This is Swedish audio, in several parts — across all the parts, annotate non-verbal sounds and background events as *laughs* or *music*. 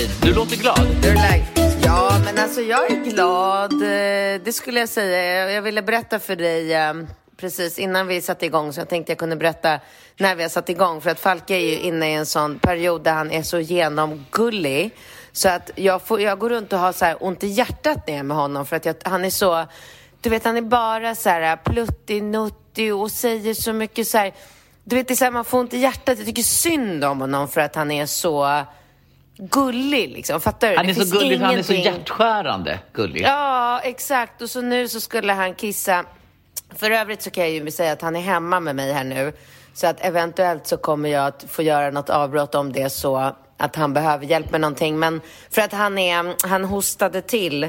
Hej du låter glad. Ja, men alltså jag är glad. Eh, det skulle jag säga. Jag ville berätta för dig eh, precis innan vi satte igång, så jag tänkte jag kunde berätta när vi har satt igång. För att Falke är ju inne i en sån period där han är så genomgullig. Så att jag, får, jag går runt och har så här ont i hjärtat ner med honom för att jag, han är så, du vet han är bara så här eh, pluttinuttig och säger så mycket så här, du vet det är så här, man får ont i hjärtat. Jag tycker synd om honom för att han är så gullig liksom. Fattar du? Han Det är så gullig, han är så hjärtskärande gullig. Ja, exakt. Och så nu så skulle han kissa. För övrigt så kan jag ju säga att han är hemma med mig här nu. Så att eventuellt så kommer jag att få göra något avbrott om det så att han behöver hjälp med någonting. Men för att han är, han hostade till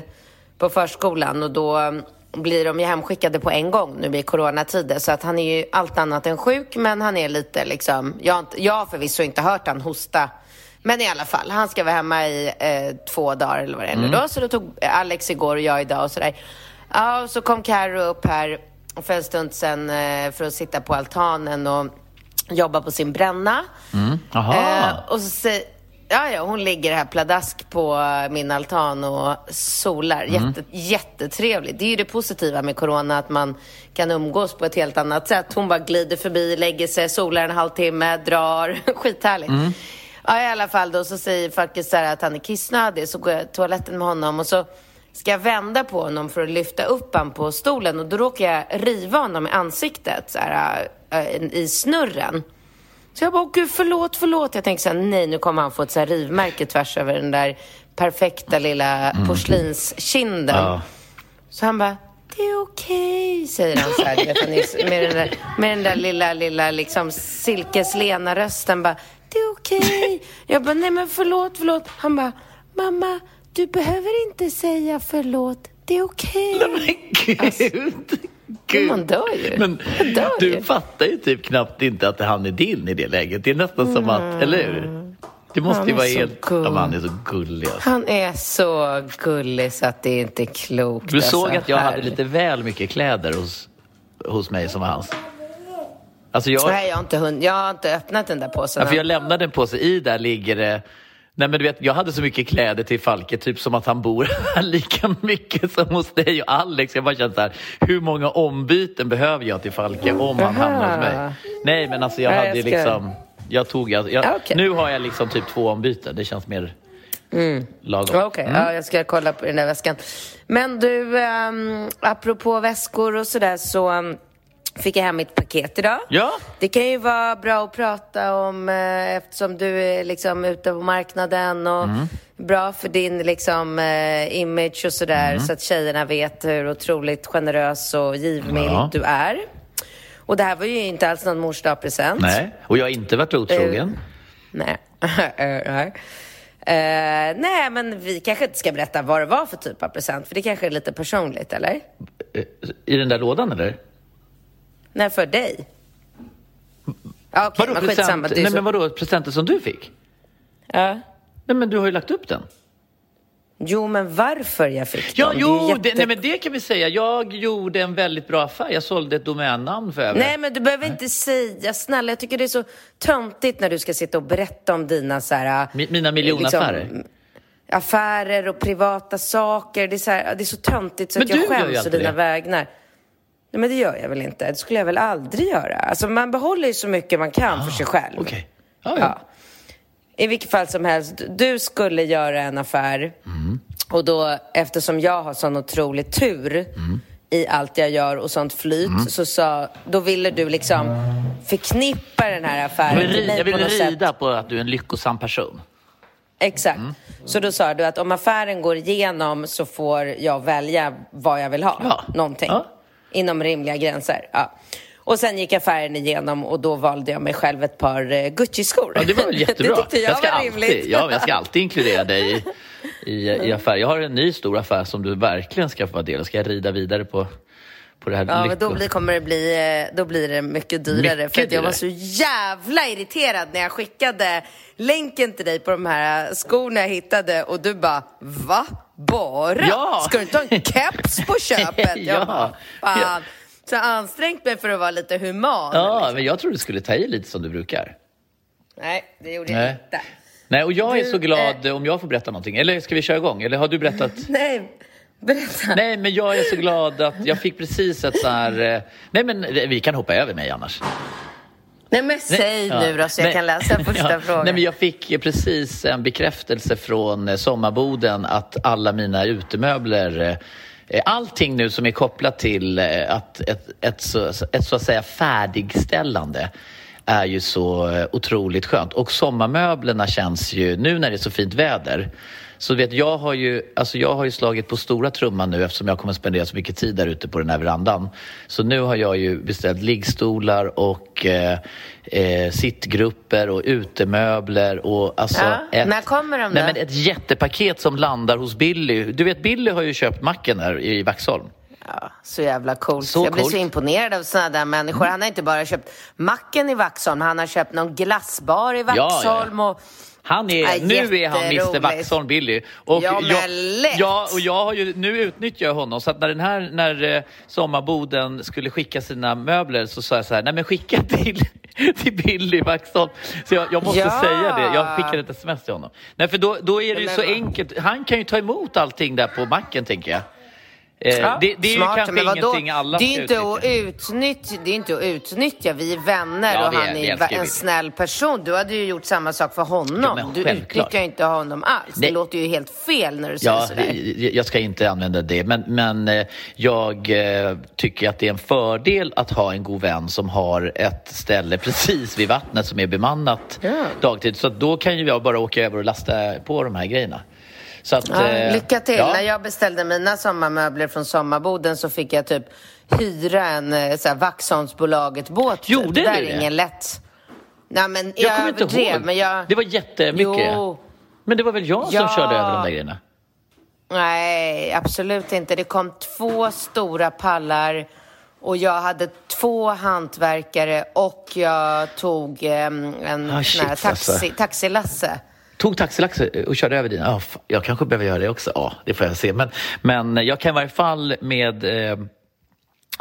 på förskolan och då blir de ju hemskickade på en gång nu i coronatider. Så att han är ju allt annat än sjuk, men han är lite liksom, jag har, inte, jag har förvisso inte hört han hosta men i alla fall, han ska vara hemma i eh, två dagar eller vad det är nu då. Så då tog Alex igår och jag idag och sådär. Ja, och så kom Karo upp här för en stund sedan eh, för att sitta på altanen och jobba på sin bränna. Jaha. Eh, och så säger Ja, ja, hon ligger här pladask på min altan och solar. Jätte, Jättetrevligt. Det är ju det positiva med corona, att man kan umgås på ett helt annat sätt. Hon bara glider förbi, lägger sig, solar en halvtimme, drar. *laughs* Skithärligt. Ja, i alla fall då så säger faktiskt så att han är kissnödig, så går jag till toaletten med honom och så ska jag vända på honom för att lyfta upp honom på stolen och då råkar jag riva honom i ansiktet så här, äh, i snurren. Så jag bara, åh gud, förlåt, förlåt. Jag tänkte så här, nej, nu kommer han få ett så här rivmärke tvärs över den där perfekta lilla porslinskinden. Ja. Så han bara, det är okej, säger han så här, vet, med, den där, med den där lilla, lilla liksom silkeslena rösten bara, det är okej. Jag bara, nej men förlåt, förlåt. Han bara, mamma, du behöver inte säga förlåt, det är okej. Men gud. Men man dör ju. Men Man dör du ju. fattar ju typ knappt inte att han är din i det läget. Det är nästan som att, eller hur? Det måste Han ju vara helt... gull. Ja, han är så gullig alltså. Han är så gullig så att det är inte klokt. Du såg alltså. att jag hade Herre- lite väl mycket kläder hos, hos mig som var hans. Alltså jag, Nej, jag har, inte hund... jag har inte öppnat den där påsen. ja, för jag lämnade en påse. I där ligger det... Nej men du vet, jag hade så mycket kläder till Falke, typ som att han bor här *laughs* lika mycket som hos dig och Alex. Jag bara kände så här, hur många ombyten behöver jag till Falke om han hamnar hos mig? Nej men alltså jag Nej, hade jag ska- liksom... Jag tog, jag, jag, Ja, okej. Nu har jag liksom typ två ombyten. Det känns mer lagom. Ja, Okej, ja, jag ska kolla på den där väskan. Men du, um, apropå väskor och sådär så um, fick jag hem mitt paket idag. Ja. Det kan ju vara bra att prata om eh, eftersom du är liksom ute på marknaden och Mm. bra för din liksom eh, image och sådär Mm. så att tjejerna vet hur otroligt generös och givmild Ja. du är. Och det här var ju inte alls någon mors present Nej, och jag har inte varit otrogen. Nej. nej. *laughs* Eh, nej, men vi kanske inte ska berätta vad det var för typ av present, för det kanske är lite personligt, eller? Eh, I den där lådan eller? Nej, för dig. Ja, Okej, Vadå men present? Nej så... men vadå, presenten som du fick? ja. Nej men du har ju lagt upp den. Jo, men varför jag fick Ja, dem? jo, är det, jätte... nej, men det kan vi säga. Jag gjorde en väldigt bra affär. Jag sålde ett domännamn för över. Nej, men du behöver inte säga. Snälla, jag tycker det är så töntigt när du ska sitta och berätta om dina så här... Mi- mina miljonaffärer. liksom, affärer och privata saker. Det är så, här, det är så töntigt så Men att jag skäms å dina vägnar. Nej, men det gör jag väl inte. Det skulle jag väl aldrig göra. Alltså, man behåller ju så mycket man kan för sig själv. Ah, Okej. Ja, ja. I vilket fall som helst, du skulle göra en affär Mm. och då, eftersom jag har sån otrolig tur Mm. i allt jag gör och sånt flyt, så sa, då ville du liksom förknippa den här Jag affären vill, till ri- mig jag vill på något sätt. rida på att du är en lyckosam person. Exakt. Mm. Så då sa du att om affären går igenom så får jag välja vad jag vill ha. Ja. Någonting. Ja. Inom rimliga gränser. Ja. Och sen gick affären igenom och då valde jag mig själv ett par eh, Gucci-skor. Ja, det var *laughs* jättebra. det tyckte jag, ska var alltid, rimligt. ja, jag ska alltid inkludera dig i, i, i affär. Jag har en ny stor affär som du verkligen ska få vara del av. Ska jag rida vidare på, på det här Ja, men då blir, kommer det bli, eh, då blir det mycket dyrare. Mycket för att jag var så jävla irriterad när jag skickade länken till dig på de här skorna jag hittade och du bara, va? Bara? Ja. Ska du inte ha en keps på *laughs* köpet? Ja. Jag bara, fan. Så jag ansträngt mig för att vara lite human. Ja, liksom. men jag tror du skulle ta i lite som du brukar. Nej, det gjorde jag Nej. inte. Nej, och jag är Du, så glad om jag får berätta någonting. Eller ska vi köra igång? Eller har du berättat? *laughs* Nej, berätta. Nej, men jag är så glad att jag fick precis ett så här... eh, Nej, men vi kan hoppa över mig annars. Nej, men säg Ja. nu då så jag Nej. kan läsa *laughs* första Ja. frågan. Nej, men jag fick precis en bekräftelse från eh, Sommarboden att alla mina utemöbler eh, Allting nu som är kopplat till eh, att ett, ett, så, ett så att säga färdigställande är ju så eh, otroligt skönt. Och sommarmöblerna känns ju, nu när det är så fint väder, så vet jag har ju, alltså jag har ju slagit på stora trumman nu eftersom jag kommer att spendera så mycket tid där ute på den här verandan. Så nu har jag ju beställt liggstolar och eh, eh, sittgrupper och utemöbler och alltså Ja, ett, när kommer de nej, då? men ett jättepaket som landar hos Billy. Du vet, Billy har ju köpt macken här i Vaxholm. Ja, så jävla coolt. Så jag blir coolt. så imponerad av sådana där människor. Han har inte bara köpt macken i Vaxholm, han har köpt någon glassbar i ja, ja. Vaxholm och Han är, Ja, nu är han Mr. Vaxholm Billy. Och Ja, men jag, lätt. ja, och jag har ju, nu utnyttjar jag honom. Så att när den här, när eh, Sommarboden skulle skicka sina möbler så sa jag så här, nej men skicka till, *laughs* till Billy Vaxholm. Så jag, jag måste Ja. säga det. Jag skickade ett sms till honom. Nej, för då, då är det ju så enkelt. Han kan ju ta emot allting där på macken, tänker jag. Eh, Ja, det, det är smart, ju kanske ingenting alla det är inte att utnyttja. Det är inte att utnyttja. Vi är vänner Ja, och är- han är en snäll person. Du hade ju gjort samma sak för honom. Ja, du utnyttjar ju inte honom alls. Nej. Det låter ju helt fel när du säger Ja, sådär. jag ska inte använda det, men, men eh, jag eh, tycker att det är en fördel att ha en god vän som har ett ställe precis vid vattnet som är bemannat Ja. dagtid. Så då kan ju jag bara åka över och lasta på de här grejerna. Så att, Ja, eh, lycka till. ja. När jag beställde mina sommarmöbler från Sommarboden så fick jag typ hyra en eh, så här, Vaxholmsbolaget-båt. typ. Gjorde det där du är ingen lätt. Nej, men Jag jag, kommer inte ihåg. men jag... Det var jättemycket. Jo. Men det var väl jag som Ja. körde över de där grejerna? Nej, absolut inte. Det kom två stora pallar och jag hade två hantverkare och jag tog em, en här shit, taxi, alltså. taxilasse. Tog taxilax och körde över dina? Oh, jag kanske behöver göra det också. Ja, det får jag se. Men, men jag kan i varje fall med eh,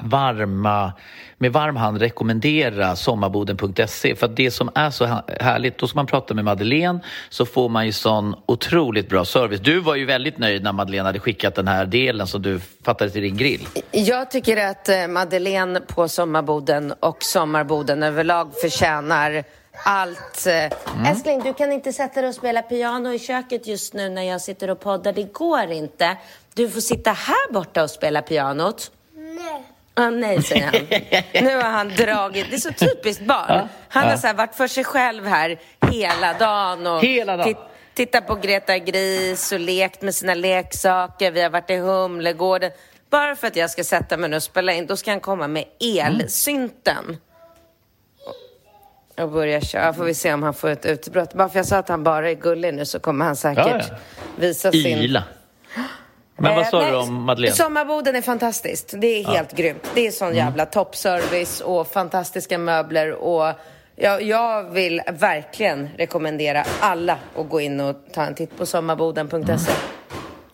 varma, med varm hand rekommendera sommarboden.se. För att det som är så härligt, då ska man prata med Madeleine så får man ju sån otroligt bra service. Du var ju väldigt nöjd när Madeleine hade skickat den här delen som du fattade till din grill. Jag tycker att eh, Madeleine på Sommarboden och Sommarboden överlag förtjänar allt. eh. Mm. Älskling, du kan inte sätta dig och spela piano i köket just nu när jag sitter och poddar. Det går inte. Du får sitta här borta och spela pianot. Nej. Ah, nej, säger han. *laughs* Nu har han dragit. Det är så typiskt barn. Han har så här varit för sig själv här hela dagen. Och Hela dagen. tit- Tittat på Greta Gris och lekt med sina leksaker. Vi har varit i Humlegården. Bara för att jag ska sätta mig nu och spela in, då ska han komma med elsynten. Och börja köra. Får vi se om han får ett utbrott. Bara för jag sa att han bara är gullig nu så kommer han säkert Ja, ja. visa sin... Ila. *gasps* Men vad Eh, sa nej, du om Madeleine? Sommarboden är fantastiskt. Det är helt grymt. Det är sån jävla toppservice och fantastiska möbler och jag, jag vill verkligen rekommendera alla att gå in och ta en titt på sommarboden.se.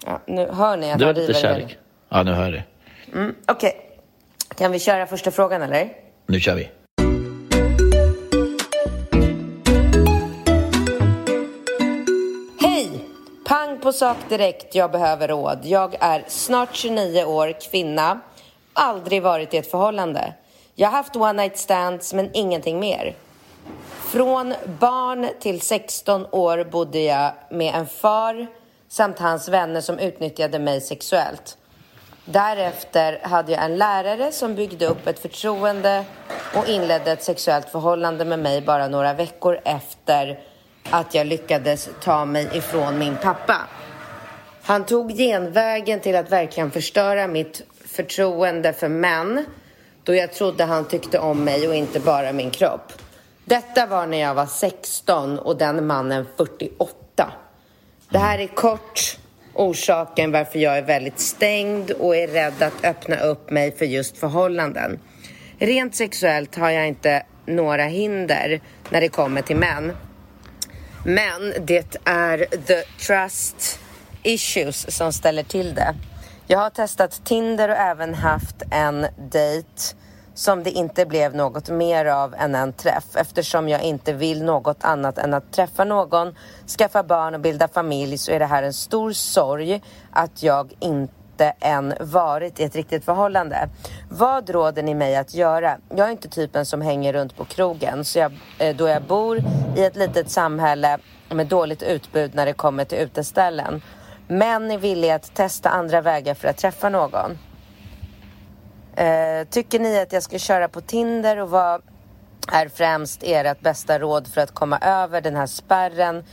Ja, nu hör ni att var han lite kärlek. Ja, nu hör jag det. Mm, Okej. Kan vi köra första frågan eller? Nu kör vi. På sak direkt, jag behöver råd. Jag är snart 29 år, kvinna. aldrig varit i ett förhållande. Jag har haft one night stands, men ingenting mer. Från barn till 16 år bodde jag med en far samt hans vänner som utnyttjade mig sexuellt. Därefter hade jag en lärare som byggde upp ett förtroende och inledde ett sexuellt förhållande med mig bara några veckor efter att jag lyckades ta mig ifrån min pappa. Han tog genvägen till att verkligen förstöra mitt förtroende för män då jag trodde han tyckte om mig och inte bara min kropp. Detta var när jag var 16 och den mannen 48. Det här är kort orsaken varför jag är väldigt stängd och är rädd att öppna upp mig för just förhållanden. Rent sexuellt har jag inte några hinder när det kommer till män. Men det är the trust issues som ställer till det. Jag har testat Tinder och även haft en dejt som det inte blev något mer av än en träff eftersom jag inte vill något annat än att träffa någon, skaffa barn och bilda familj så är det här en stor sorg att jag inte än varit i ett riktigt förhållande. Vad råder ni mig att göra? Jag är inte typen som hänger runt på krogen så jag, eh, då jag bor i ett litet samhälle med dåligt utbud när det kommer till uteställen. Men är villig att testa andra vägar för att träffa någon. Eh, tycker ni att jag ska köra på Tinder och vad är främst ert bästa råd för att komma över den här spärren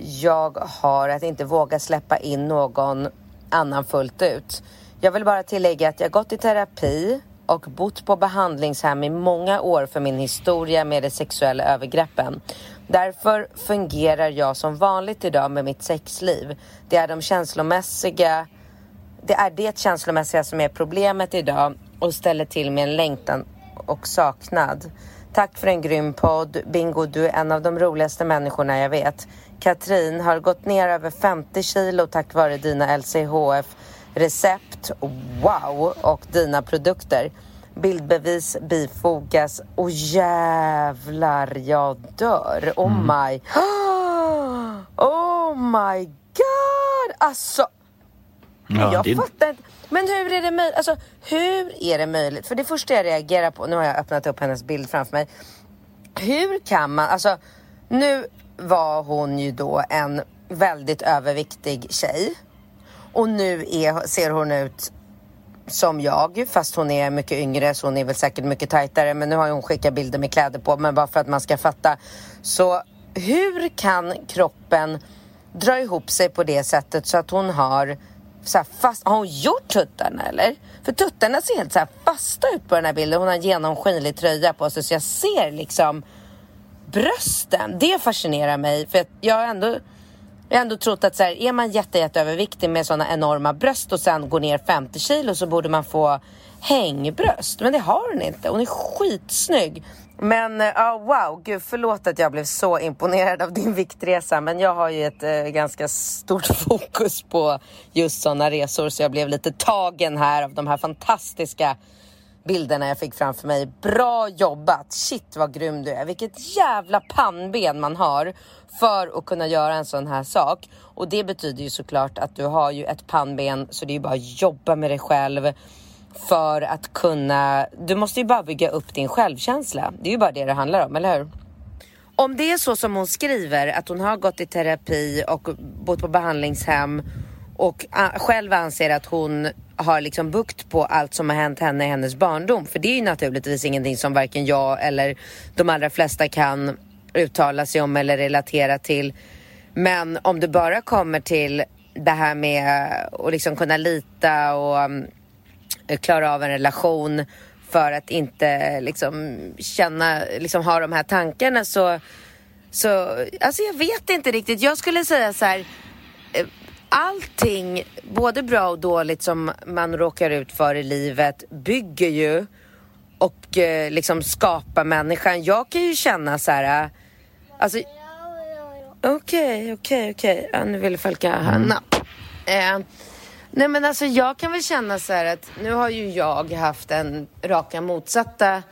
jag har att inte våga släppa in någon annan fullt ut? Jag vill bara tillägga att jag gått i terapi och bott på behandlingshem i många år för min historia med de sexuella övergreppen. Därför fungerar jag som vanligt idag med mitt sexliv. Det är de känslomässiga det är det känslomässiga som är problemet idag och ställer till med en längtan och saknad. Tack för en grym podd. Bingo, du är en av de roligaste människorna jag vet. Katrin har gått ner över 50 kilo tack vare dina LCHF recept, wow, och dina produkter. Bildbevis bifogas. Och jävlar, jag dör. Oh mm. my... *gasps* Oh my god! Alltså, Ja, jag det... fattar inte. Men hur är det möjligt? Alltså, hur är det möjligt? För det första jag reagerar på, nu har jag öppnat upp hennes bild framför mig. Hur kan man, alltså nu var hon ju då en väldigt överviktig tjej. Och nu är, ser hon ut som jag, fast hon är mycket yngre så hon är väl säkert mycket tajtare. Men nu har hon skickat bilder med kläder på, men bara för att man ska fatta. Så hur kan kroppen dra ihop sig på det sättet så att hon har så fast. Har hon gjort tuttarna eller? För tuttarna ser helt så fasta ut på den här bilden. Hon har en genomskinlig tröja på sig så jag ser liksom brösten. Det fascinerar mig för jag har ändå jag har ändå trott att så här, är man jätte, jätte överviktig med sådana enorma bröst och sen går ner 50 kilo så borde man få hängbröst. Men det har hon inte. Hon är skitsnygg. Men oh, wow, gud förlåt att jag blev så imponerad av din viktresa men jag har ju ett eh, ganska stort *laughs* fokus på just sådana resor så jag blev lite tagen här av de här fantastiska bilderna jag fick framför mig. Bra jobbat! Shit vad grym du är! Vilket jävla pannben man har för att kunna göra en sån här sak. Och det betyder ju såklart att du har ju ett pannben så det är ju bara att jobba med dig själv för att kunna... Du måste ju bara bygga upp din självkänsla. Det är ju bara det det handlar om, eller hur? Om det är så som hon skriver, att hon har gått i terapi och bott på behandlingshem och ah, själv anser att hon har liksom bukt på allt som har hänt henne i hennes barndom. För det är ju naturligtvis ingenting som varken jag eller de allra flesta kan uttala sig om eller relatera till. Men om du bara kommer till det här med att liksom kunna lita och mm, klara av en relation för att inte liksom känna, liksom ha de här tankarna så, så alltså jag vet inte riktigt. Jag skulle säga så här, eh, allting, både bra och dåligt som man råkar ut för i livet bygger ju och eh, liksom skapar människan. Jag kan ju känna så här, eh, alltså Okej, okej, okej. Nu vill Falka ha mm. Eh, Nej men alltså jag kan väl känna så här att nu har ju jag haft en raka motsatta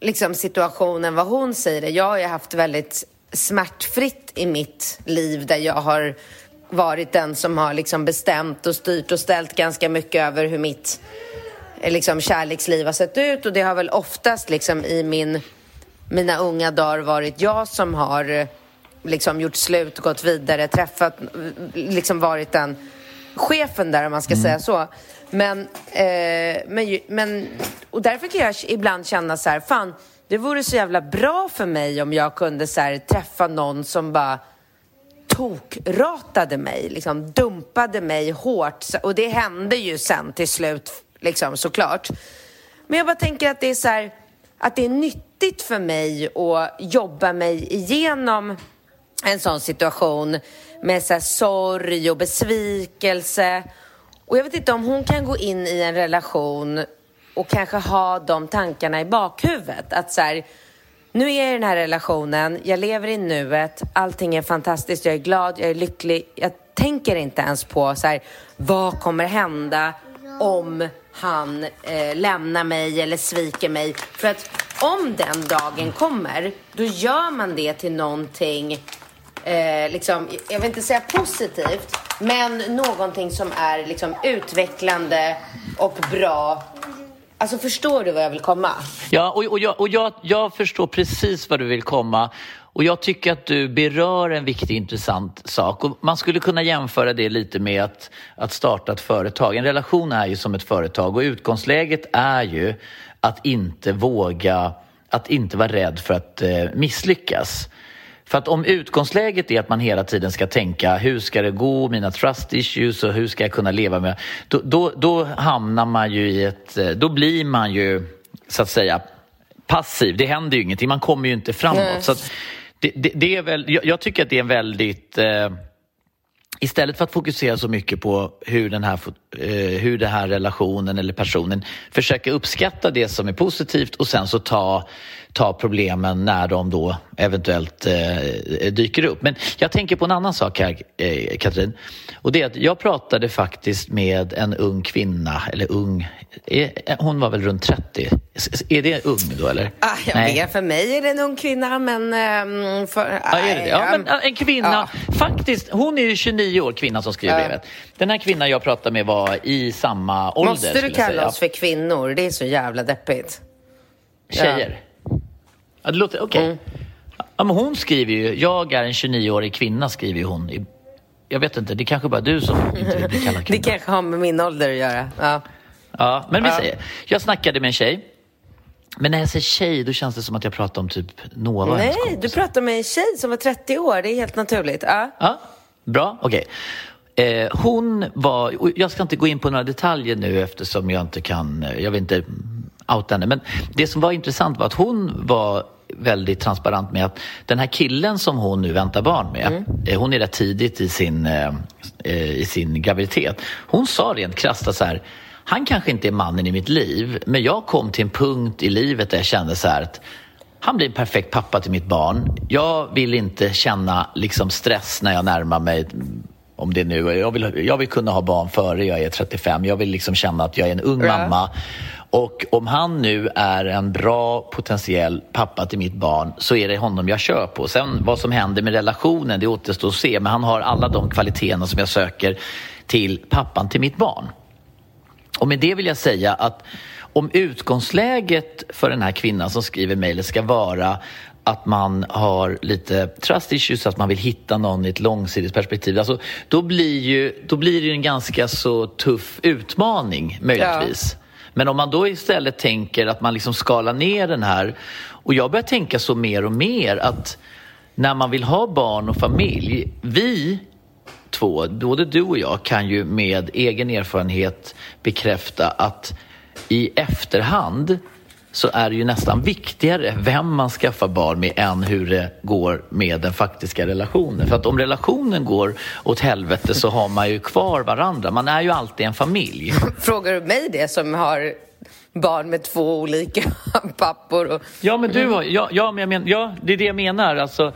liksom situationen vad hon säger. Jag har ju haft väldigt smärtfritt i mitt liv där jag har varit den som har liksom bestämt och styrt och ställt ganska mycket över hur mitt eh, liksom, kärleksliv har sett ut och det har väl oftast liksom i min, mina unga dagar varit jag som har eh, liksom gjort slut, gått vidare, träffat, liksom varit den chefen där om man ska mm. säga så. Men, eh, men, men, och därför kan jag ibland känna så här, fan, det vore så jävla bra för mig om jag kunde så här, träffa någon som bara tokratade mig, liksom dumpade mig hårt. Och det hände ju sen till slut, liksom såklart. Men jag bara tänker att det är så här, att det är nyttigt för mig att jobba mig igenom en sån situation med så här sorg och besvikelse. Och jag vet inte om hon kan gå in i en relation och kanske ha de tankarna i bakhuvudet. Att så här, nu är jag i den här relationen, jag lever i nuet, allting är fantastiskt, jag är glad, jag är lycklig. Jag tänker inte ens på så här, vad kommer hända om han eh, lämnar mig eller sviker mig. För att om den dagen kommer, då gör man det till någonting, eh, liksom, jag vill inte säga positivt, men någonting som är liksom utvecklande och bra Alltså förstår du vad jag vill komma? Ja, och, och, jag, och jag, jag förstår precis vad du vill komma. Och jag tycker att du berör en viktig intressant sak. Och man skulle kunna jämföra det lite med att, att starta ett företag. En relation är ju som ett företag och utgångsläget är ju att inte våga, att inte vara rädd för att eh, misslyckas. För att om utgångsläget är att man hela tiden ska tänka hur ska det gå, mina trust issues och hur ska jag kunna leva med, då, då, då hamnar man ju i ett, då blir man ju så att säga passiv. Det händer ju ingenting, man kommer ju inte framåt. Mm. Så det, det, det, är väl, jag, jag, tycker att det är en väldigt eh, Istället för att fokusera så mycket på hur den, här, eh, hur den här relationen eller personen försöka uppskatta det som är positivt och sen så ta ta problemen när de då eventuellt eh, dyker upp. Men jag tänker på en annan sak här, eh, Katrin. Och det är att jag pratade faktiskt med en ung kvinna, eller ung, är, hon var väl runt 30? Är det ung då eller? Ah, jag Nej. vet, för mig är det en ung kvinna men... Um, för, ah, är det? Ja, men en kvinna, ja. faktiskt, hon är ju 29 år, kvinnan som skriver ja. brevet. Den här kvinnan jag pratade med var i samma ålder. Måste du kalla oss för kvinnor? Det är så jävla deppigt. Tjejer? Ja. Ja, det låter... Okej. Okay. Mm. Ja, men hon skriver ju, jag är en 29-årig kvinna, skriver hon. Jag vet inte, det är kanske bara du som inte vill bli kallad *laughs* kvinna. det kanske har med min ålder att göra. Ja, ja men vi ja. säger, jag snackade med en tjej. Men när jag säger tjej, då känns det som att jag pratar om typ Nova Nej, du pratar med en tjej som var 30 år. Det är helt naturligt. Ja, ja bra. Okej. Okay. Eh, hon var, jag ska inte gå in på några detaljer nu eftersom jag inte kan, jag vill inte outa henne. Men det som var intressant var att hon var väldigt transparent med att den här killen som hon nu väntar barn med, mm. Eh, hon är rätt tidigt i sin, eh, eh, i sin graviditet. Hon sa rent krasst så här, han kanske inte är mannen i mitt liv, men jag kom till en punkt i livet där jag kände så här att han blir en perfekt pappa till mitt barn. Jag vill inte känna liksom stress när jag närmar mig om det nu, jag vill, jag vill kunna ha barn före jag är 35. Jag vill liksom känna att jag är en ung mamma och om han nu är en bra potentiell pappa till mitt barn så är det honom jag kör på. Sen vad som händer med relationen, det återstår att se. Men han har alla de kvaliteterna som jag söker till pappan till mitt barn. Och med det vill jag säga att om utgångsläget för den här kvinnan som skriver mejlet ska vara att man har lite trust issues, att man vill hitta någon i ett långsiktigt perspektiv. Alltså, då, blir ju, då blir det en ganska så tuff utmaning möjligtvis. Ja. Men om man då istället tänker att man liksom skalar ner den här och jag börjar tänka så mer och mer att när man vill ha barn och familj, vi två, både du och jag kan ju med egen erfarenhet bekräfta att i efterhand så är det ju nästan viktigare vem man skaffar barn med än hur det går med den faktiska relationen. För att om relationen går åt helvete så har man ju kvar varandra. Man är ju alltid en familj. *laughs* Frågar du mig det som har barn med två olika *laughs* pappor. Och... Ja, men du har, ja, ja, men jag men, ja, det är det jag menar. Alltså,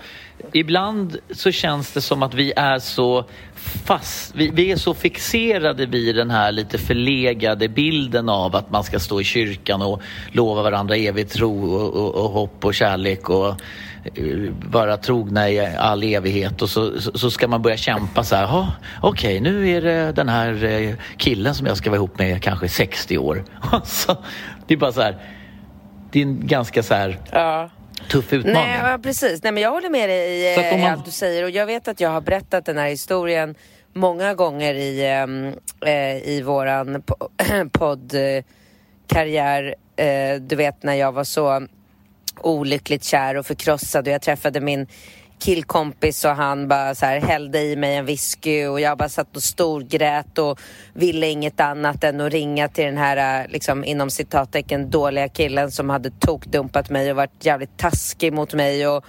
ibland så känns det som att vi är så fast, vi, vi, är så fixerade vid den här lite förlegade bilden av att man ska stå i kyrkan och lova varandra evig tro och, och, och hopp och kärlek och uh, vara trogna i all evighet och så, så, så ska man börja kämpa så här. Okej, okay, nu är det den här eh, killen som jag ska vara ihop med kanske 60 år. *laughs* så, det är bara så här, det är en ganska så här ja tuff utmaning. Nej, precis. Nej, men jag håller med dig i man... allt du säger och jag vet att jag har berättat den här historien många gånger i, ehm, eh, i våran *clears throat* poddkarriär. Eh, du vet när jag var så olyckligt kär och förkrossad och jag träffade min killkompis och han bara så här hällde i mig en whisky och jag bara satt och storgrät och ville inget annat än att ringa till den här liksom inom citattecken dåliga killen som hade tokdumpat mig och varit jävligt taskig mot mig och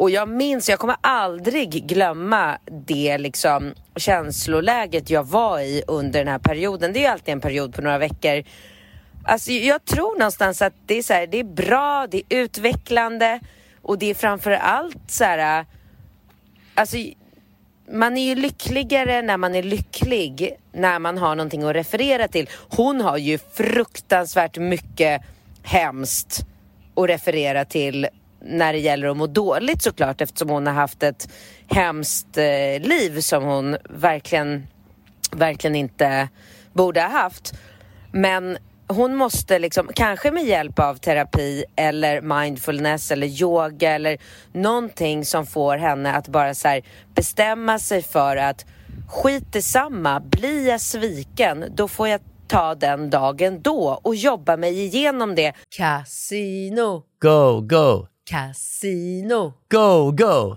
och jag minns, jag kommer aldrig glömma det liksom känsloläget jag var i under den här perioden. Det är ju alltid en period på några veckor. Alltså jag tror någonstans att det är så här, det är bra, det är utvecklande och det är framför allt så här, alltså man är ju lyckligare när man är lycklig, när man har någonting att referera till. Hon har ju fruktansvärt mycket hemskt att referera till när det gäller att må dåligt såklart eftersom hon har haft ett hemskt eh, liv som hon verkligen, verkligen inte borde ha haft. Men hon måste liksom, kanske med hjälp av terapi eller mindfulness eller yoga eller någonting som får henne att bara så här, bestämma sig för att skit i samma, blir jag sviken då får jag ta den dagen då och jobba mig igenom det. Casino! Go, go! Casino! Go, go!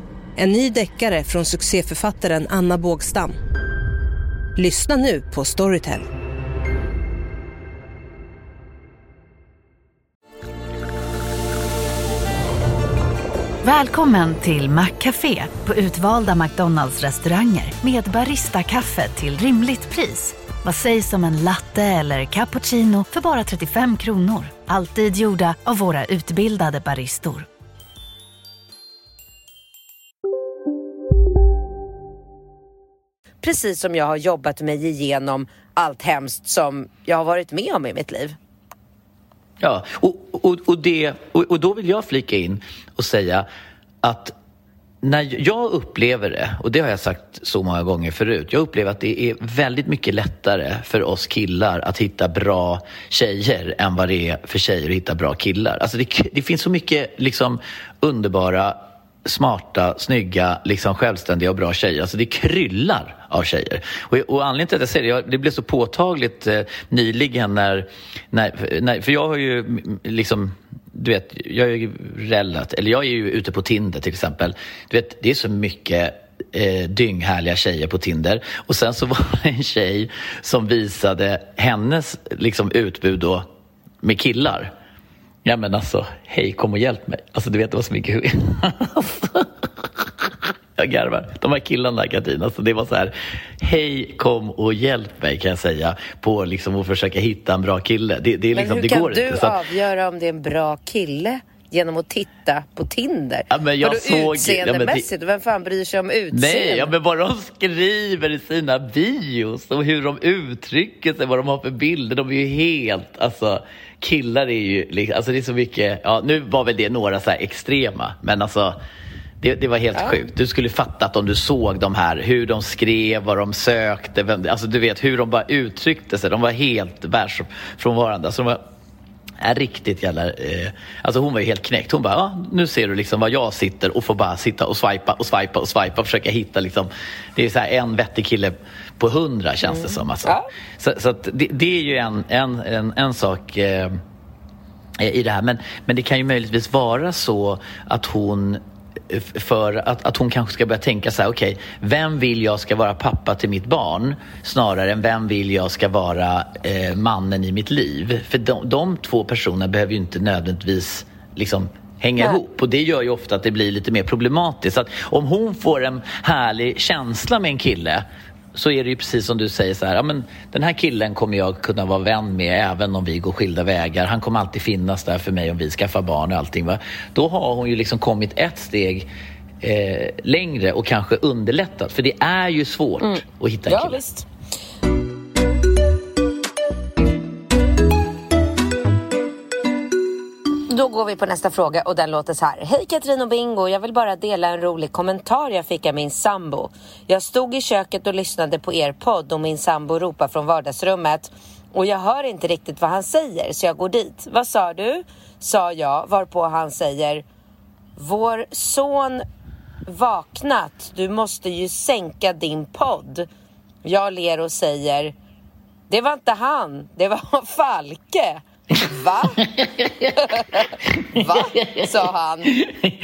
en ny deckare från succéförfattaren Anna Bågstam. Lyssna nu på Storytel. Välkommen till Maccafé på utvalda McDonalds restauranger med Baristakaffe till rimligt pris. Vad sägs om en latte eller cappuccino för bara 35 kronor? Alltid gjorda av våra utbildade baristor. Precis som jag har jobbat mig igenom allt hemskt som jag har varit med om i mitt liv. Ja, och, och, och, det, och, och då vill jag flika in och säga att när jag upplever det, och det har jag sagt så många gånger förut, jag upplever att det är väldigt mycket lättare för oss killar att hitta bra tjejer än vad det är för tjejer att hitta bra killar. Alltså det, det finns så mycket liksom underbara smarta, snygga, liksom självständiga och bra tjejer. Alltså det kryllar av tjejer. Och, och anledningen till att jag säger det, det blev så påtagligt eh, nyligen när, när, när, för jag har ju liksom du vet, jag är ju relativt, eller jag är ju ute på Tinder till exempel. Du vet, det är så mycket eh, dynghärliga tjejer på Tinder. Och sen så *laughs* var det en tjej som visade hennes liksom, utbud då med killar. Ja men alltså, hej kom och hjälp mig. Alltså du vet det var så mycket *laughs* Jag garvar. De här killarna, Katrin, alltså det var så här, hej, kom och hjälp mig kan jag säga, på liksom att försöka hitta en bra kille. Det, det, är liksom, Men hur det kan går du inte. Så avgöra om det är en bra kille genom att titta på Tinder? Ja, men jag såg- ja, men utseendemässigt? Vem fan bryr sig om utseende? Nej, ja, men vad de skriver i sina bios och hur de uttrycker sig, vad de har för bilder. De är ju helt, alltså killar är ju, alltså det är så mycket, ja nu var väl det några så här extrema, men alltså det, det var helt sjukt. Du skulle fattat om du såg de här, hur de skrev, vad de sökte, vem, alltså du vet hur de bara uttryckte sig. De var helt världsfrånvarande. Alltså de var, är riktigt jävla... Eh, alltså hon var ju helt knäckt. Hon bara, ja, nu ser du liksom var jag sitter och får bara sitta och swipa och swipa och swipa och försöka hitta liksom... Det är så en vettig kille på hundra känns det som. Alltså. Ja. Så, så det, det är ju en, en, en, en sak eh, i det här. Men, men det kan ju möjligtvis vara så att hon för att, att hon kanske ska börja tänka så här, okej, vem vill jag ska vara pappa till mitt barn snarare än vem vill jag ska vara eh, mannen i mitt liv? För de, de två personerna behöver ju inte nödvändigtvis liksom hänga Nej. ihop och det gör ju ofta att det blir lite mer problematiskt. Så att om hon får en härlig känsla med en kille så är det ju precis som du säger så här, ja, men den här killen kommer jag kunna vara vän med även om vi går skilda vägar. Han kommer alltid finnas där för mig om vi skaffar barn och allting. Va? Då har hon ju liksom kommit ett steg eh, längre och kanske underlättat. För det är ju svårt att hitta en Ja, kille. visst. Då går vi på nästa fråga och den låter så här. Hej Katrin och Bingo, jag vill bara dela en rolig kommentar jag fick av min sambo. Jag stod i köket och lyssnade på er podd och min sambo ropar från vardagsrummet och jag hör inte riktigt vad han säger så jag går dit. Vad sa du? Sa jag varpå han säger Vår son vaknat, du måste ju sänka din podd. Jag ler och säger Det var inte han, det var *laughs* Falke. Va? *laughs* Va? sa han.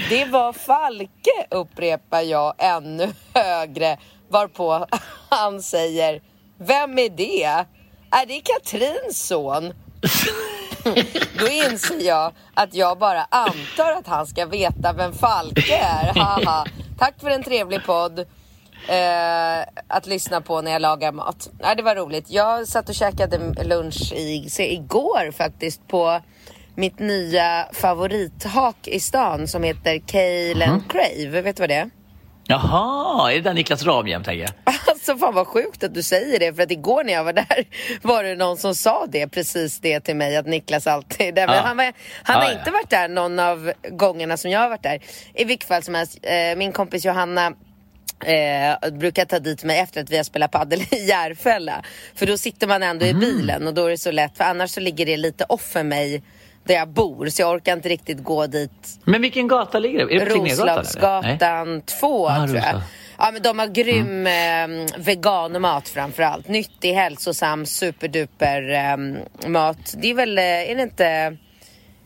Det var Falke, upprepar jag ännu högre. Varpå han säger Vem är det? Är det Katrins son? Då inser jag att jag bara antar att han ska veta vem Falke är. Haha. Tack för en trevlig podd. Eh, att lyssna på när jag lagar mat. Nej, det var roligt. Jag satt och käkade lunch i, se, igår faktiskt på mitt nya favorithak i stan som heter Kale and Crave. Vet du vad det är? Jaha, är det där Niklas tänker jag? *laughs* Alltså fan vad sjukt att du säger det för att igår när jag var där *laughs* var det någon som sa det precis det till mig att Niklas alltid är där. Men Ja. han, var, han har Ja, ja. inte varit där någon av gångerna som jag har varit där. I vilket fall som helst, eh, min kompis Johanna Eh, brukar ta dit mig efter att vi har spelat padel i Järfälla. För då sitter man ändå Mm. i bilen och då är det så lätt. För annars så ligger det lite off för mig där jag bor. Så jag orkar inte riktigt gå dit Men vilken gata ligger det? Är det. Roslagsgatan 2 Ah, tror jag. Ja men de har grym eh, veganmat framförallt. Nyttig, hälsosam, superduper eh, mat. Det är väl, eh, är det inte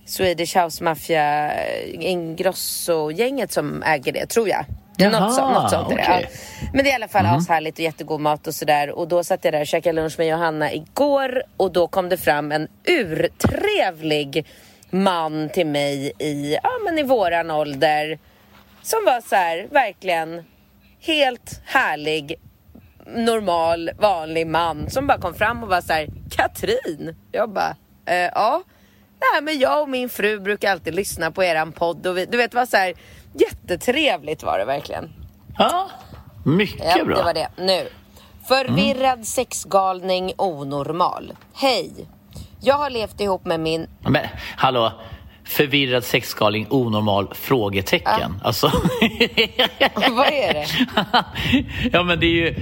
Swedish House Mafia eh, Ingrosso-gänget som äger det, tror jag. Något, så, något sånt är det. Ja. Men det är i alla fall ashärligt och jättegod mat och sådär. Och då satt jag där och käkade lunch med Johanna igår och då kom det fram en urtrevlig man till mig i, ja men i våran ålder. Som var så här, verkligen helt härlig, normal, vanlig man som bara kom fram och var så här, Katrin? Jag bara, eh, ja. Nej men jag och min fru brukar alltid lyssna på eran podd och vi, du vet, var så här, jättetrevligt var det verkligen. Ja, mycket Ja, bra. det var det. Nu. Förvirrad sexgalning onormal. Hej. Jag har levt ihop med min... Men hallå, förvirrad sexgalning onormal? Frågetecken. Alltså... *laughs* Vad är det? *laughs* ja men det är ju...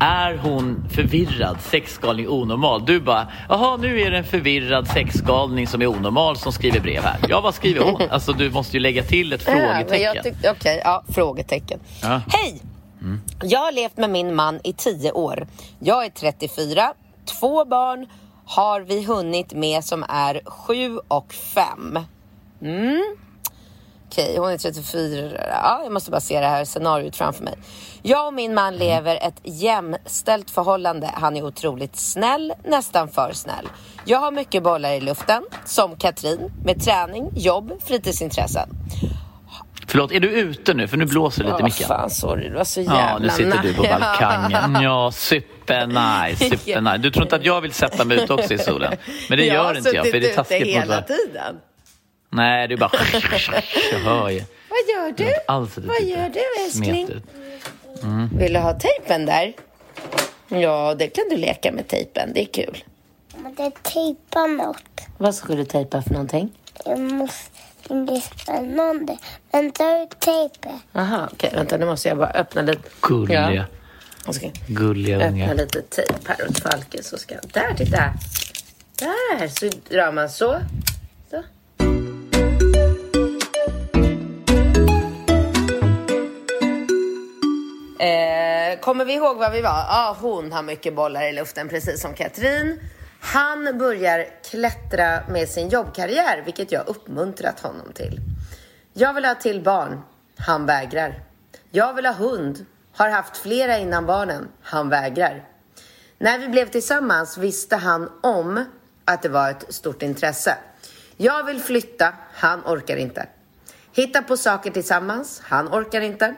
Är hon förvirrad, sexgalning onormal? Du bara, jaha nu är det en förvirrad sexgalning som är onormal som skriver brev här. Ja vad skriver hon? *laughs* Alltså du måste ju lägga till ett Ja, frågetecken. tyckte- Okej, ja, frågetecken. Ja. Hej! Jag har levt med min man i 10 år. Jag är 34, två barn har vi hunnit med som är 7 och 5. Mm. Okej, hon är 34. Ja, jag måste bara se det här scenariot framför mig. Jag och min man lever ett jämställt förhållande. Han är otroligt snäll, nästan för snäll. Jag har mycket bollar i luften, som Katrin, med träning, jobb, fritidsintressen. Förlåt, är du ute nu? För nu blåser det lite Åh, mycket. fan, sorry. Du var så jävla Ja, nu sitter du på balkongen. Ja, supernice, *laughs* supernice. Du tror inte att jag vill sätta mig ut också i solen? Men det jag gör har inte jag, för det är suttit ute taskigt mot hela vad... tiden. Nej, du bara... Jag hör ju. Vad gör du? Jag alls Vad gör du, älskling? Ut. Vill du ha tejpen där? Ja, det kan du leka med tejpen. Det är kul. Men det tejpar något. Vad ska du tejpa för någonting? Jag måste... Det blir spännande. Vänta ut tejpen. Aha, okej. Vänta, nu måste jag bara öppna lite. Gulliga, Ja. Jag ska gulliga öppna ungar. lite tejp här åt Falke. Så ska... Där, titta! Där, så drar man så. Eh, kommer vi ihåg vad vi var? Ja, hon har mycket bollar i luften, precis som Katrin. Han börjar klättra med sin jobbkarriär, vilket jag uppmuntrat honom till. Jag vill ha till barn. Han vägrar. Jag vill ha hund. Har haft flera innan barnen. Han vägrar. När vi blev tillsammans visste han om att det var ett stort intresse. Jag vill flytta. Han orkar inte. Hitta på saker tillsammans. Han orkar inte.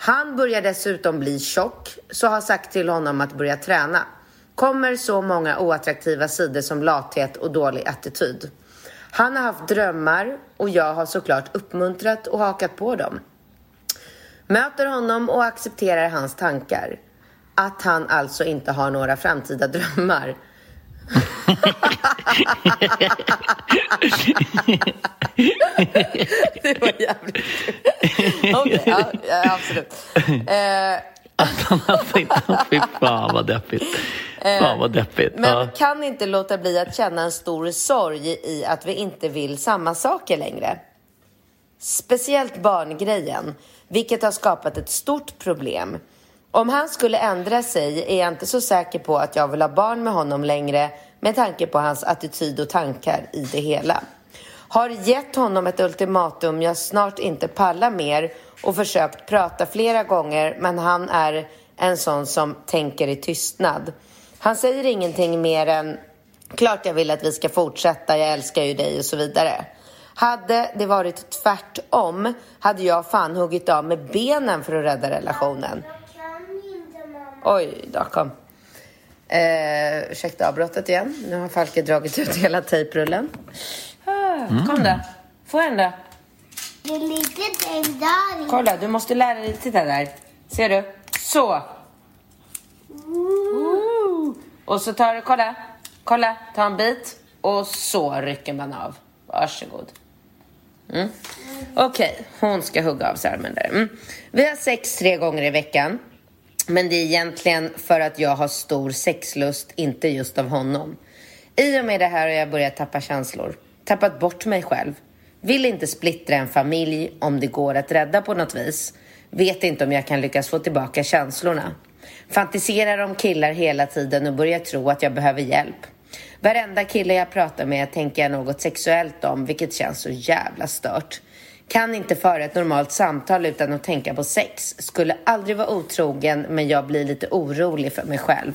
Han börjar dessutom bli tjock, så har sagt till honom att börja träna. Kommer så många oattraktiva sidor som lathet och dålig attityd. Han har haft drömmar och jag har såklart uppmuntrat och hakat på dem. Möter honom och accepterar hans tankar. Att han alltså inte har några framtida drömmar. *laughs* *laughs* *laughs* det var jävligt kul. Okej, ja, ja, absolut. Eh, Att han inte... Fy fan vad deppigt. Fan vad deppigt. Men Ja. kan inte låta bli att känna en stor sorg i att vi inte vill samma saker längre. Speciellt barngrejen, vilket har skapat ett stort problem. Om han skulle ändra sig är jag inte så säker på att jag vill ha barn med honom längre med tanke på hans attityd och tankar i det hela. Har gett honom ett ultimatum jag snart inte pallar mer och försökt prata flera gånger men han är en sån som tänker i tystnad. Han säger ingenting mer än klart jag vill att vi ska fortsätta, jag älskar ju dig och så vidare. Hade det varit tvärtom hade jag fan huggit av med benen för att rädda relationen. Oj då, kom. Eh, ursäkta avbrottet igen. Nu har Falke dragit ut hela tejprullen. Ah, Kom då. Få en då. Det ligger den där. Kolla, du måste lära dig. Titta där. Ser du? Så. Ooh. Och så tar du, kolla. Kolla, ta en bit. Och så rycker man av. Varsågod. Mm. Okej, hon ska hugga av sig armen där. Mm. Vi har sex tre gånger i veckan. Men det är egentligen för att jag har stor sexlust, inte just av honom. I och med det här har jag börjat tappa känslor. Tappat bort mig själv. Vill inte splittra en familj om det går att rädda på något vis. Vet inte om jag kan lyckas få tillbaka känslorna. Fantiserar om killar hela tiden och börjar tro att jag behöver hjälp. Varenda kille jag pratar med tänker jag något sexuellt om, vilket känns så jävla stört. Kan inte föra ett normalt samtal utan att tänka på sex. Skulle aldrig vara otrogen, men jag blir lite orolig för mig själv.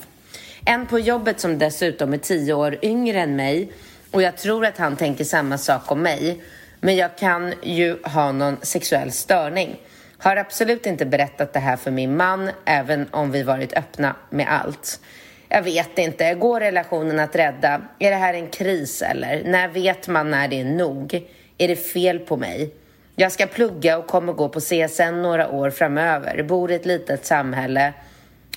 En på jobbet som dessutom är tio år yngre än mig och jag tror att han tänker samma sak om mig. Men jag kan ju ha någon sexuell störning. Har absolut inte berättat det här för min man, även om vi varit öppna med allt. Jag vet inte. Går relationen att rädda? Är det här en kris eller? När vet man när det är nog? Är det fel på mig? Jag ska plugga och kommer gå på CSN några år framöver. Bor i ett litet samhälle.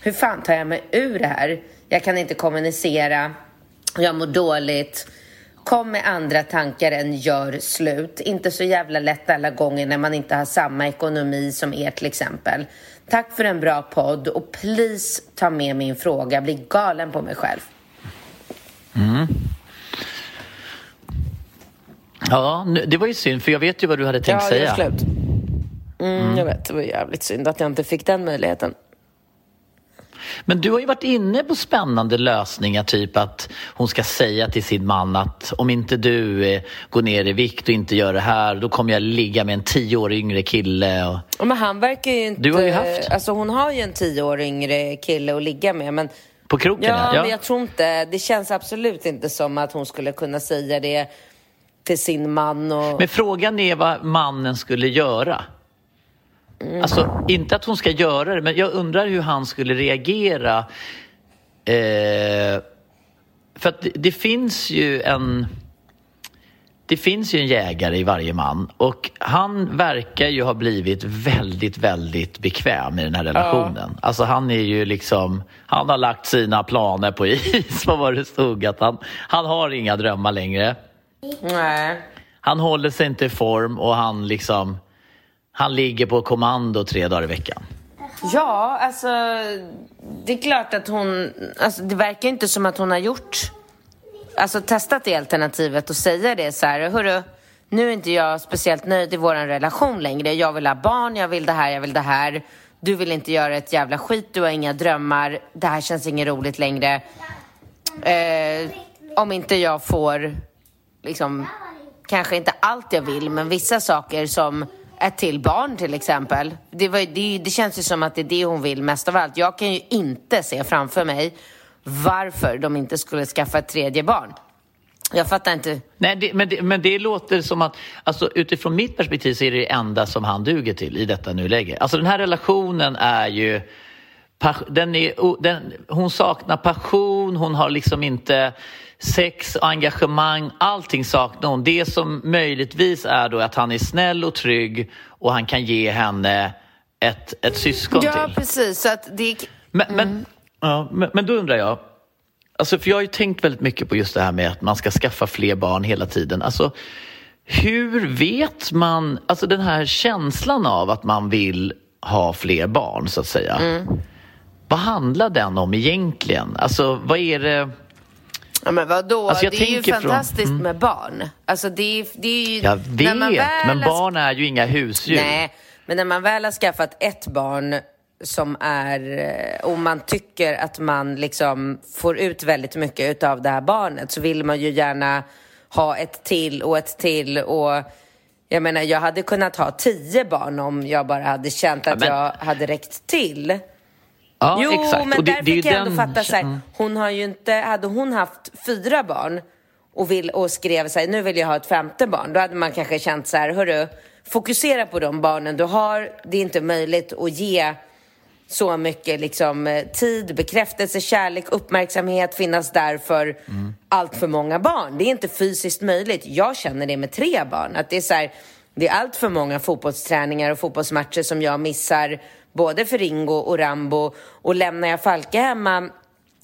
Hur fan tar jag mig ur det här? Jag kan inte kommunicera. Jag mår dåligt. Kom med andra tankar än gör slut. Inte så jävla lätt alla gånger när man inte har samma ekonomi som er till exempel. Tack för en bra podd och please ta med min fråga. Bli galen på mig själv. Ja, nu- det var ju synd, för jag vet ju vad du hade tänkt Ja, det är säga. slut. Mm, Jag vet, det var jävligt synd att jag inte fick den möjligheten. Men du har ju varit inne på spännande lösningar, typ att hon ska säga till sin man att om inte du eh, går ner i vikt och inte gör det här, då kommer jag ligga med en tio år yngre kille. Och... Men han verkar ju inte... Du har ju haft. Alltså hon har ju en tio år yngre kille att ligga med, men... På kroken, Ja, ja. men jag tror inte... Det känns absolut inte som att hon skulle kunna säga det till sin man och... Men frågan är vad mannen skulle göra. Alltså, inte att hon ska göra det, men jag undrar hur han skulle reagera. Eh, för att det, det finns ju en... Det finns ju en jägare i varje man och han verkar ju ha blivit väldigt, väldigt bekväm i den här relationen. Alltså han är ju liksom, han har lagt sina planer på is, *laughs* vad var det stod? Att han, han har inga drömmar längre. Nej. Han håller sig inte i form och han liksom, han ligger på kommando tre dagar i veckan. Ja, alltså det är klart att hon, alltså det verkar inte som att hon har gjort, alltså testat det alternativet och säga det så här, hörru, nu är inte jag speciellt nöjd i vår relation längre. Jag vill ha barn, jag vill det här, jag vill det här. Du vill inte göra ett jävla skit, du har inga drömmar, det här känns inget roligt längre. Eh, om inte jag får, liksom, kanske inte allt jag vill, men vissa saker som ett till barn till exempel. Det, var, det, det känns ju som att det är det hon vill mest av allt. Jag kan ju inte se framför mig varför de inte skulle skaffa ett tredje barn. Jag fattar inte. Nej, det, men, det, men det låter som att, alltså, utifrån mitt perspektiv så är det det enda som han duger till i detta nuläge. Alltså den här relationen är ju, den är, den, hon saknar passion, hon har liksom inte sex och engagemang, allting saknar hon. Det som möjligtvis är då att han är snäll och trygg och han kan ge henne ett, ett syskon Ja, till. precis. Så att det... Men, men, ja, men, men då undrar jag, alltså för jag har ju tänkt väldigt mycket på just det här med att man ska skaffa fler barn hela tiden. Alltså, hur vet man, alltså den här känslan av att man vill ha fler barn så att säga. Vad handlar den om egentligen? Alltså vad är det? Ja, men vadå? Alltså, det är ju tänker från- fantastiskt Mm. med barn. Alltså det är, det är ju... Jag vet, men barn är ju inga husdjur. Nej, men när man väl har skaffat ett barn som är, eh, och man tycker att man liksom får ut väldigt mycket utav det här barnet så vill man ju gärna ha ett till och ett till och jag menar, jag hade kunnat ha tio barn om jag bara hade känt att men- jag hade räckt till. Ja, jo, exakt. men Och det- där fick jag ändå den- fatta så här, Mm. hon har ju inte, hade hon haft fyra barn och, vill, och skrev så här, nu vill jag ha ett femte barn, då hade man kanske känt så här, hörru, fokusera på de barnen du har, det är inte möjligt att ge så mycket liksom, eh, tid, bekräftelse, kärlek, uppmärksamhet, finnas där för allt för många barn. Det är inte fysiskt möjligt. Jag känner det med tre barn, att det är så här, det är allt för många fotbollsträningar och fotbollsmatcher som jag missar, både för Ringo och Rambo. Och lämnar jag Falke hemma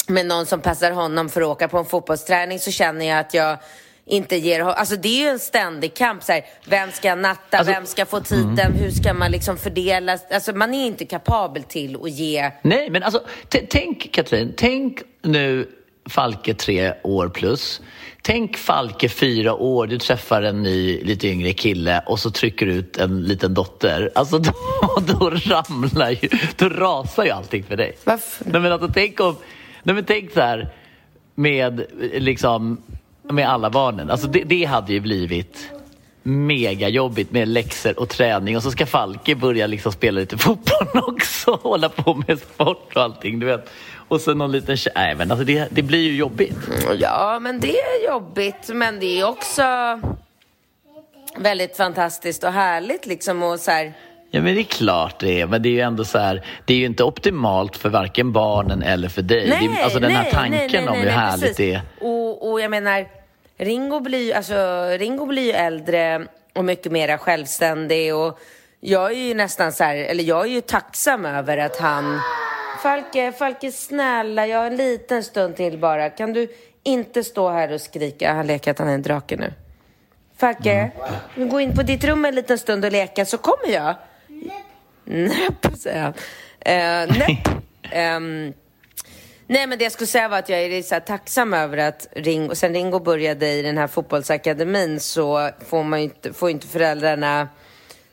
med någon som passar honom för att åka på en fotbollsträning så känner jag att jag inte ger. Alltså det är ju en ständig kamp. Så här, vem ska natta? Alltså- vem ska få tiden? Hur ska man liksom fördela? Alltså man är inte kapabel till att ge... Nej, men alltså tänk Katrin, tänk nu Falke tre år plus. Tänk Falke fyra år, du träffar en ny lite yngre kille och så trycker du ut en liten dotter. Alltså *laughs* då, då ramlar ju, då rasar ju allting för dig. Varför? Nej men alltså tänk om, nej men tänk så här med liksom, med alla barnen. Alltså det, det hade ju blivit mega jobbigt med läxor och träning och så ska Falke börja liksom spela lite *laughs* fotboll också, hålla på med sport och allting, du vet. Och så någon liten tjej, nej men alltså det, det blir ju jobbigt. Ja, men det är jobbigt. Men det är också väldigt fantastiskt och härligt liksom. Och så här, Ja men det är klart det är, men det är ju ändå så här, det är ju inte optimalt för varken barnen eller för dig. det är, alltså den här tanken om hur härligt precis. det är. Och, och jag menar, Ringo blir, alltså, Ringo blir ju äldre och mycket mer självständig och jag är ju nästan så här, eller jag är ju tacksam över att han Falke, Falke snälla, jag har en liten stund till bara. Kan du inte stå här och skrika? Han leker att han är en drake nu. Falke, Mm. gå in på ditt rum en liten stund och leka så kommer jag. Näpp, säger han. Uh, näpp. *laughs* nej, men det jag skulle säga var att jag är så här tacksam över att Ringo, sen Ringo började i den här fotbollsakademin så får man ju inte, får inte föräldrarna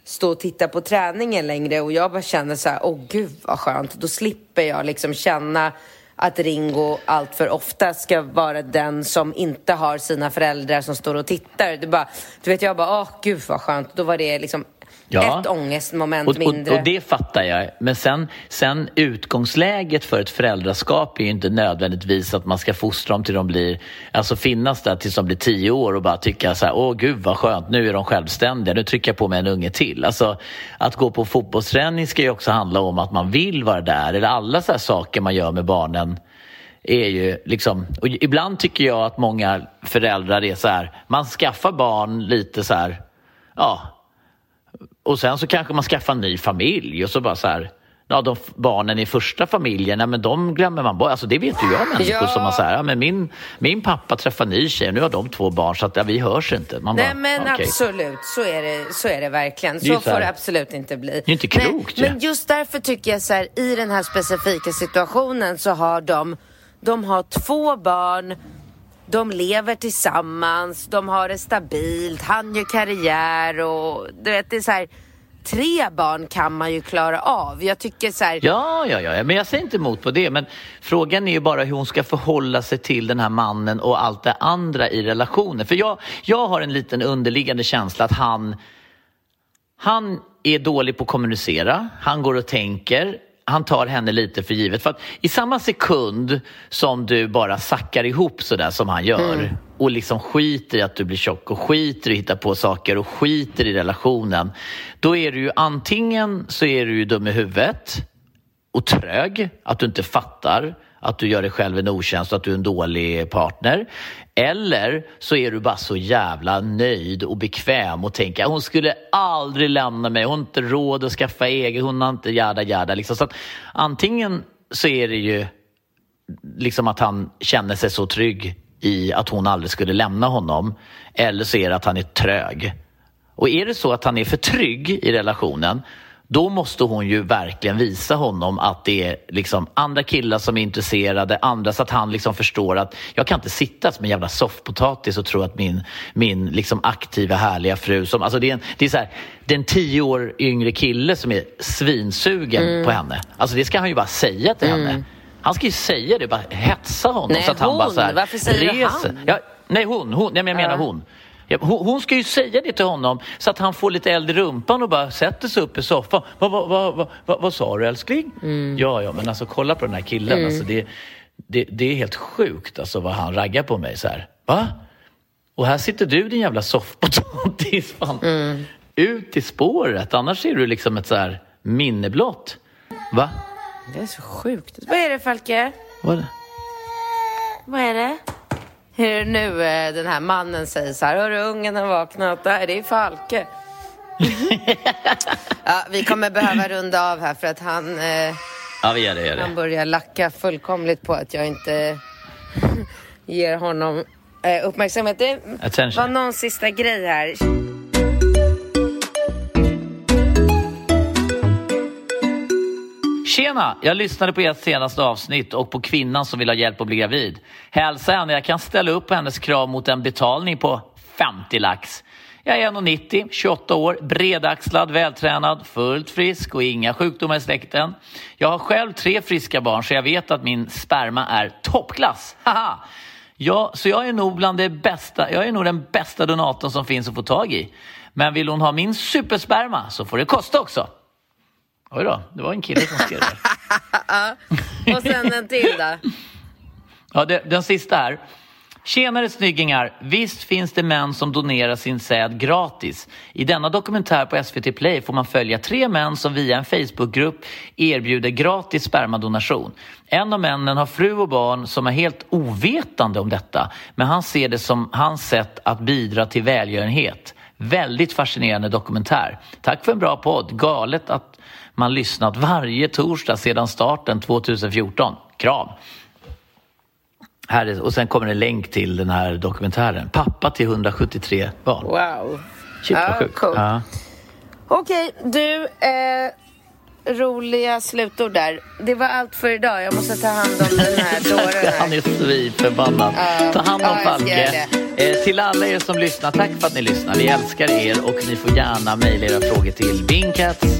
stå och titta på träningen längre. Och jag bara känner så här, åh gud vad skönt, då slipper jag liksom känna att Ringo allt för ofta ska vara den som inte har sina föräldrar som står och tittar. Det bara, du vet, jag bara, åh gud vad skönt, då var det liksom ett ångestmoment och, mindre. Och, och, det fattar jag. Men sen, sen utgångsläget för ett föräldraskap är ju inte nödvändigtvis att man ska fostra dem till de blir, alltså finnas där tills de blir tio år och bara tycka så här, åh gud vad skönt, nu är de självständiga, nu trycker jag på mig en unge till. Alltså att gå på fotbollsträning ska ju också handla om att man vill vara där, eller alla så saker man gör med barnen är ju liksom, och ibland tycker jag att många föräldrar är så här, man skaffar barn lite så här, ja, och sen så kanske man skaffar en ny familj och så bara så här, ja, de barnen i första familjen, nej, men de glömmer man bort. Alltså, det vet ju jag människor ja. som har så här, ja, men min, min pappa träffar ny tjej, nu har de två barn så att ja, vi hörs inte. Man nej bara, men okay. absolut, så är, det, så är det verkligen. Så, det så får det absolut inte bli. Det är inte klokt. Nej, men just därför tycker jag så här, i den här specifika situationen så har de, de har två barn de lever tillsammans, de har det stabilt, han gör karriär och du vet, det är så här, tre barn kan man ju klara av. Jag tycker så här... Ja, ja, ja, men jag säger inte emot på det. Men frågan är ju bara hur hon ska förhålla sig till den här mannen och allt det andra i relationen. För jag, jag har en liten underliggande känsla att han, han är dålig på att kommunicera. Han går och tänker han tar henne lite för givet. För att i samma sekund som du bara sackar ihop sådär som han gör mm. och liksom skiter i att du blir tjock och skiter i att hitta på saker och skiter i relationen. Då är du ju antingen så är du ju dum i huvudet och trög, att du inte fattar att du gör dig själv en otjänst och att du är en dålig partner. Eller så är du bara så jävla nöjd och bekväm och tänker hon skulle aldrig lämna mig, hon har inte råd att skaffa eget, hon har inte jada jada. Liksom. Så att, antingen så är det ju liksom att han känner sig så trygg i att hon aldrig skulle lämna honom. Eller så är det att han är trög. Och är det så att han är för trygg i relationen då måste hon ju verkligen visa honom att det är liksom andra killar som är intresserade, andra så att han liksom förstår att jag kan inte sitta som en jävla soffpotatis och tro att min, min liksom aktiva härliga fru, som, alltså det är en, det är så här, det är en tio år yngre kille som är svinsugen mm. på henne. Alltså det ska han ju bara säga till mm. henne. Han ska ju säga det, bara hetsa honom. Nej, så att han hon. bara så här, Varför säger reser. du han? Ja, nej, hon. hon nej, men jag menar uh. Hon. Hon ska ju säga det till honom så att han får lite eld i rumpan och bara sätter sig upp i soffan. Vad, vad, vad, vad, vad sa du älskling? Mm. Ja, ja, men alltså kolla på den här killen. Mm. Alltså, det, det, det är helt sjukt alltså, vad han raggar på mig så här. Va? Och här sitter du din jävla soffpotatis. Mm. Ut i spåret, annars är du liksom ett så här minneblott. Va? Det är så sjukt. Vad är det Falke? Vad är det? Vad är det? Hur nu eh, den här mannen säger så här, hörru ungen har vaknat, det är Falke. *laughs* ja, vi kommer behöva runda av här för att han, eh, ja, vi gör det, gör det. han börjar lacka fullkomligt på att jag inte *laughs* ger honom eh, uppmärksamhet. Det Attention. var någon sista grej här. Tjena! Jag lyssnade på ert senaste avsnitt och på kvinnan som vill ha hjälp att bli gravid. Hälsa henne, jag kan ställa upp på hennes krav mot en betalning på 50 lax. Jag är 1,90, 28 år, bredaxlad, vältränad, fullt frisk och inga sjukdomar i släkten. Jag har själv tre friska barn så jag vet att min sperma är toppklass. Haha! Ja, så jag är nog bland det bästa, jag är nog den bästa donatorn som finns att få tag i. Men vill hon ha min supersperma så får det kosta också. Oj då, det var en kille som skrev det. *laughs* och sen en till då. Ja, det, den sista här. Tjenare snyggingar! Visst finns det män som donerar sin säd gratis. I denna dokumentär på SVT Play får man följa tre män som via en Facebookgrupp erbjuder gratis spermadonation. En av männen har fru och barn som är helt ovetande om detta men han ser det som hans sätt att bidra till välgörenhet. Väldigt fascinerande dokumentär. Tack för en bra podd. Galet att man lyssnat varje torsdag sedan starten 2014. Kram! Här är, och sen kommer en länk till den här dokumentären. Pappa till 173 barn. Wow! Shit vad sjukt. Okej, du. Eh, roliga slutord där. Det var allt för idag. Jag måste ta hand om den här dåren *laughs* Han är svinförbannad. Uh, ta hand om uh, Falke. Eh, till alla er som lyssnar, tack för att ni lyssnar. Vi älskar er och ni får gärna mejla era frågor till bingcats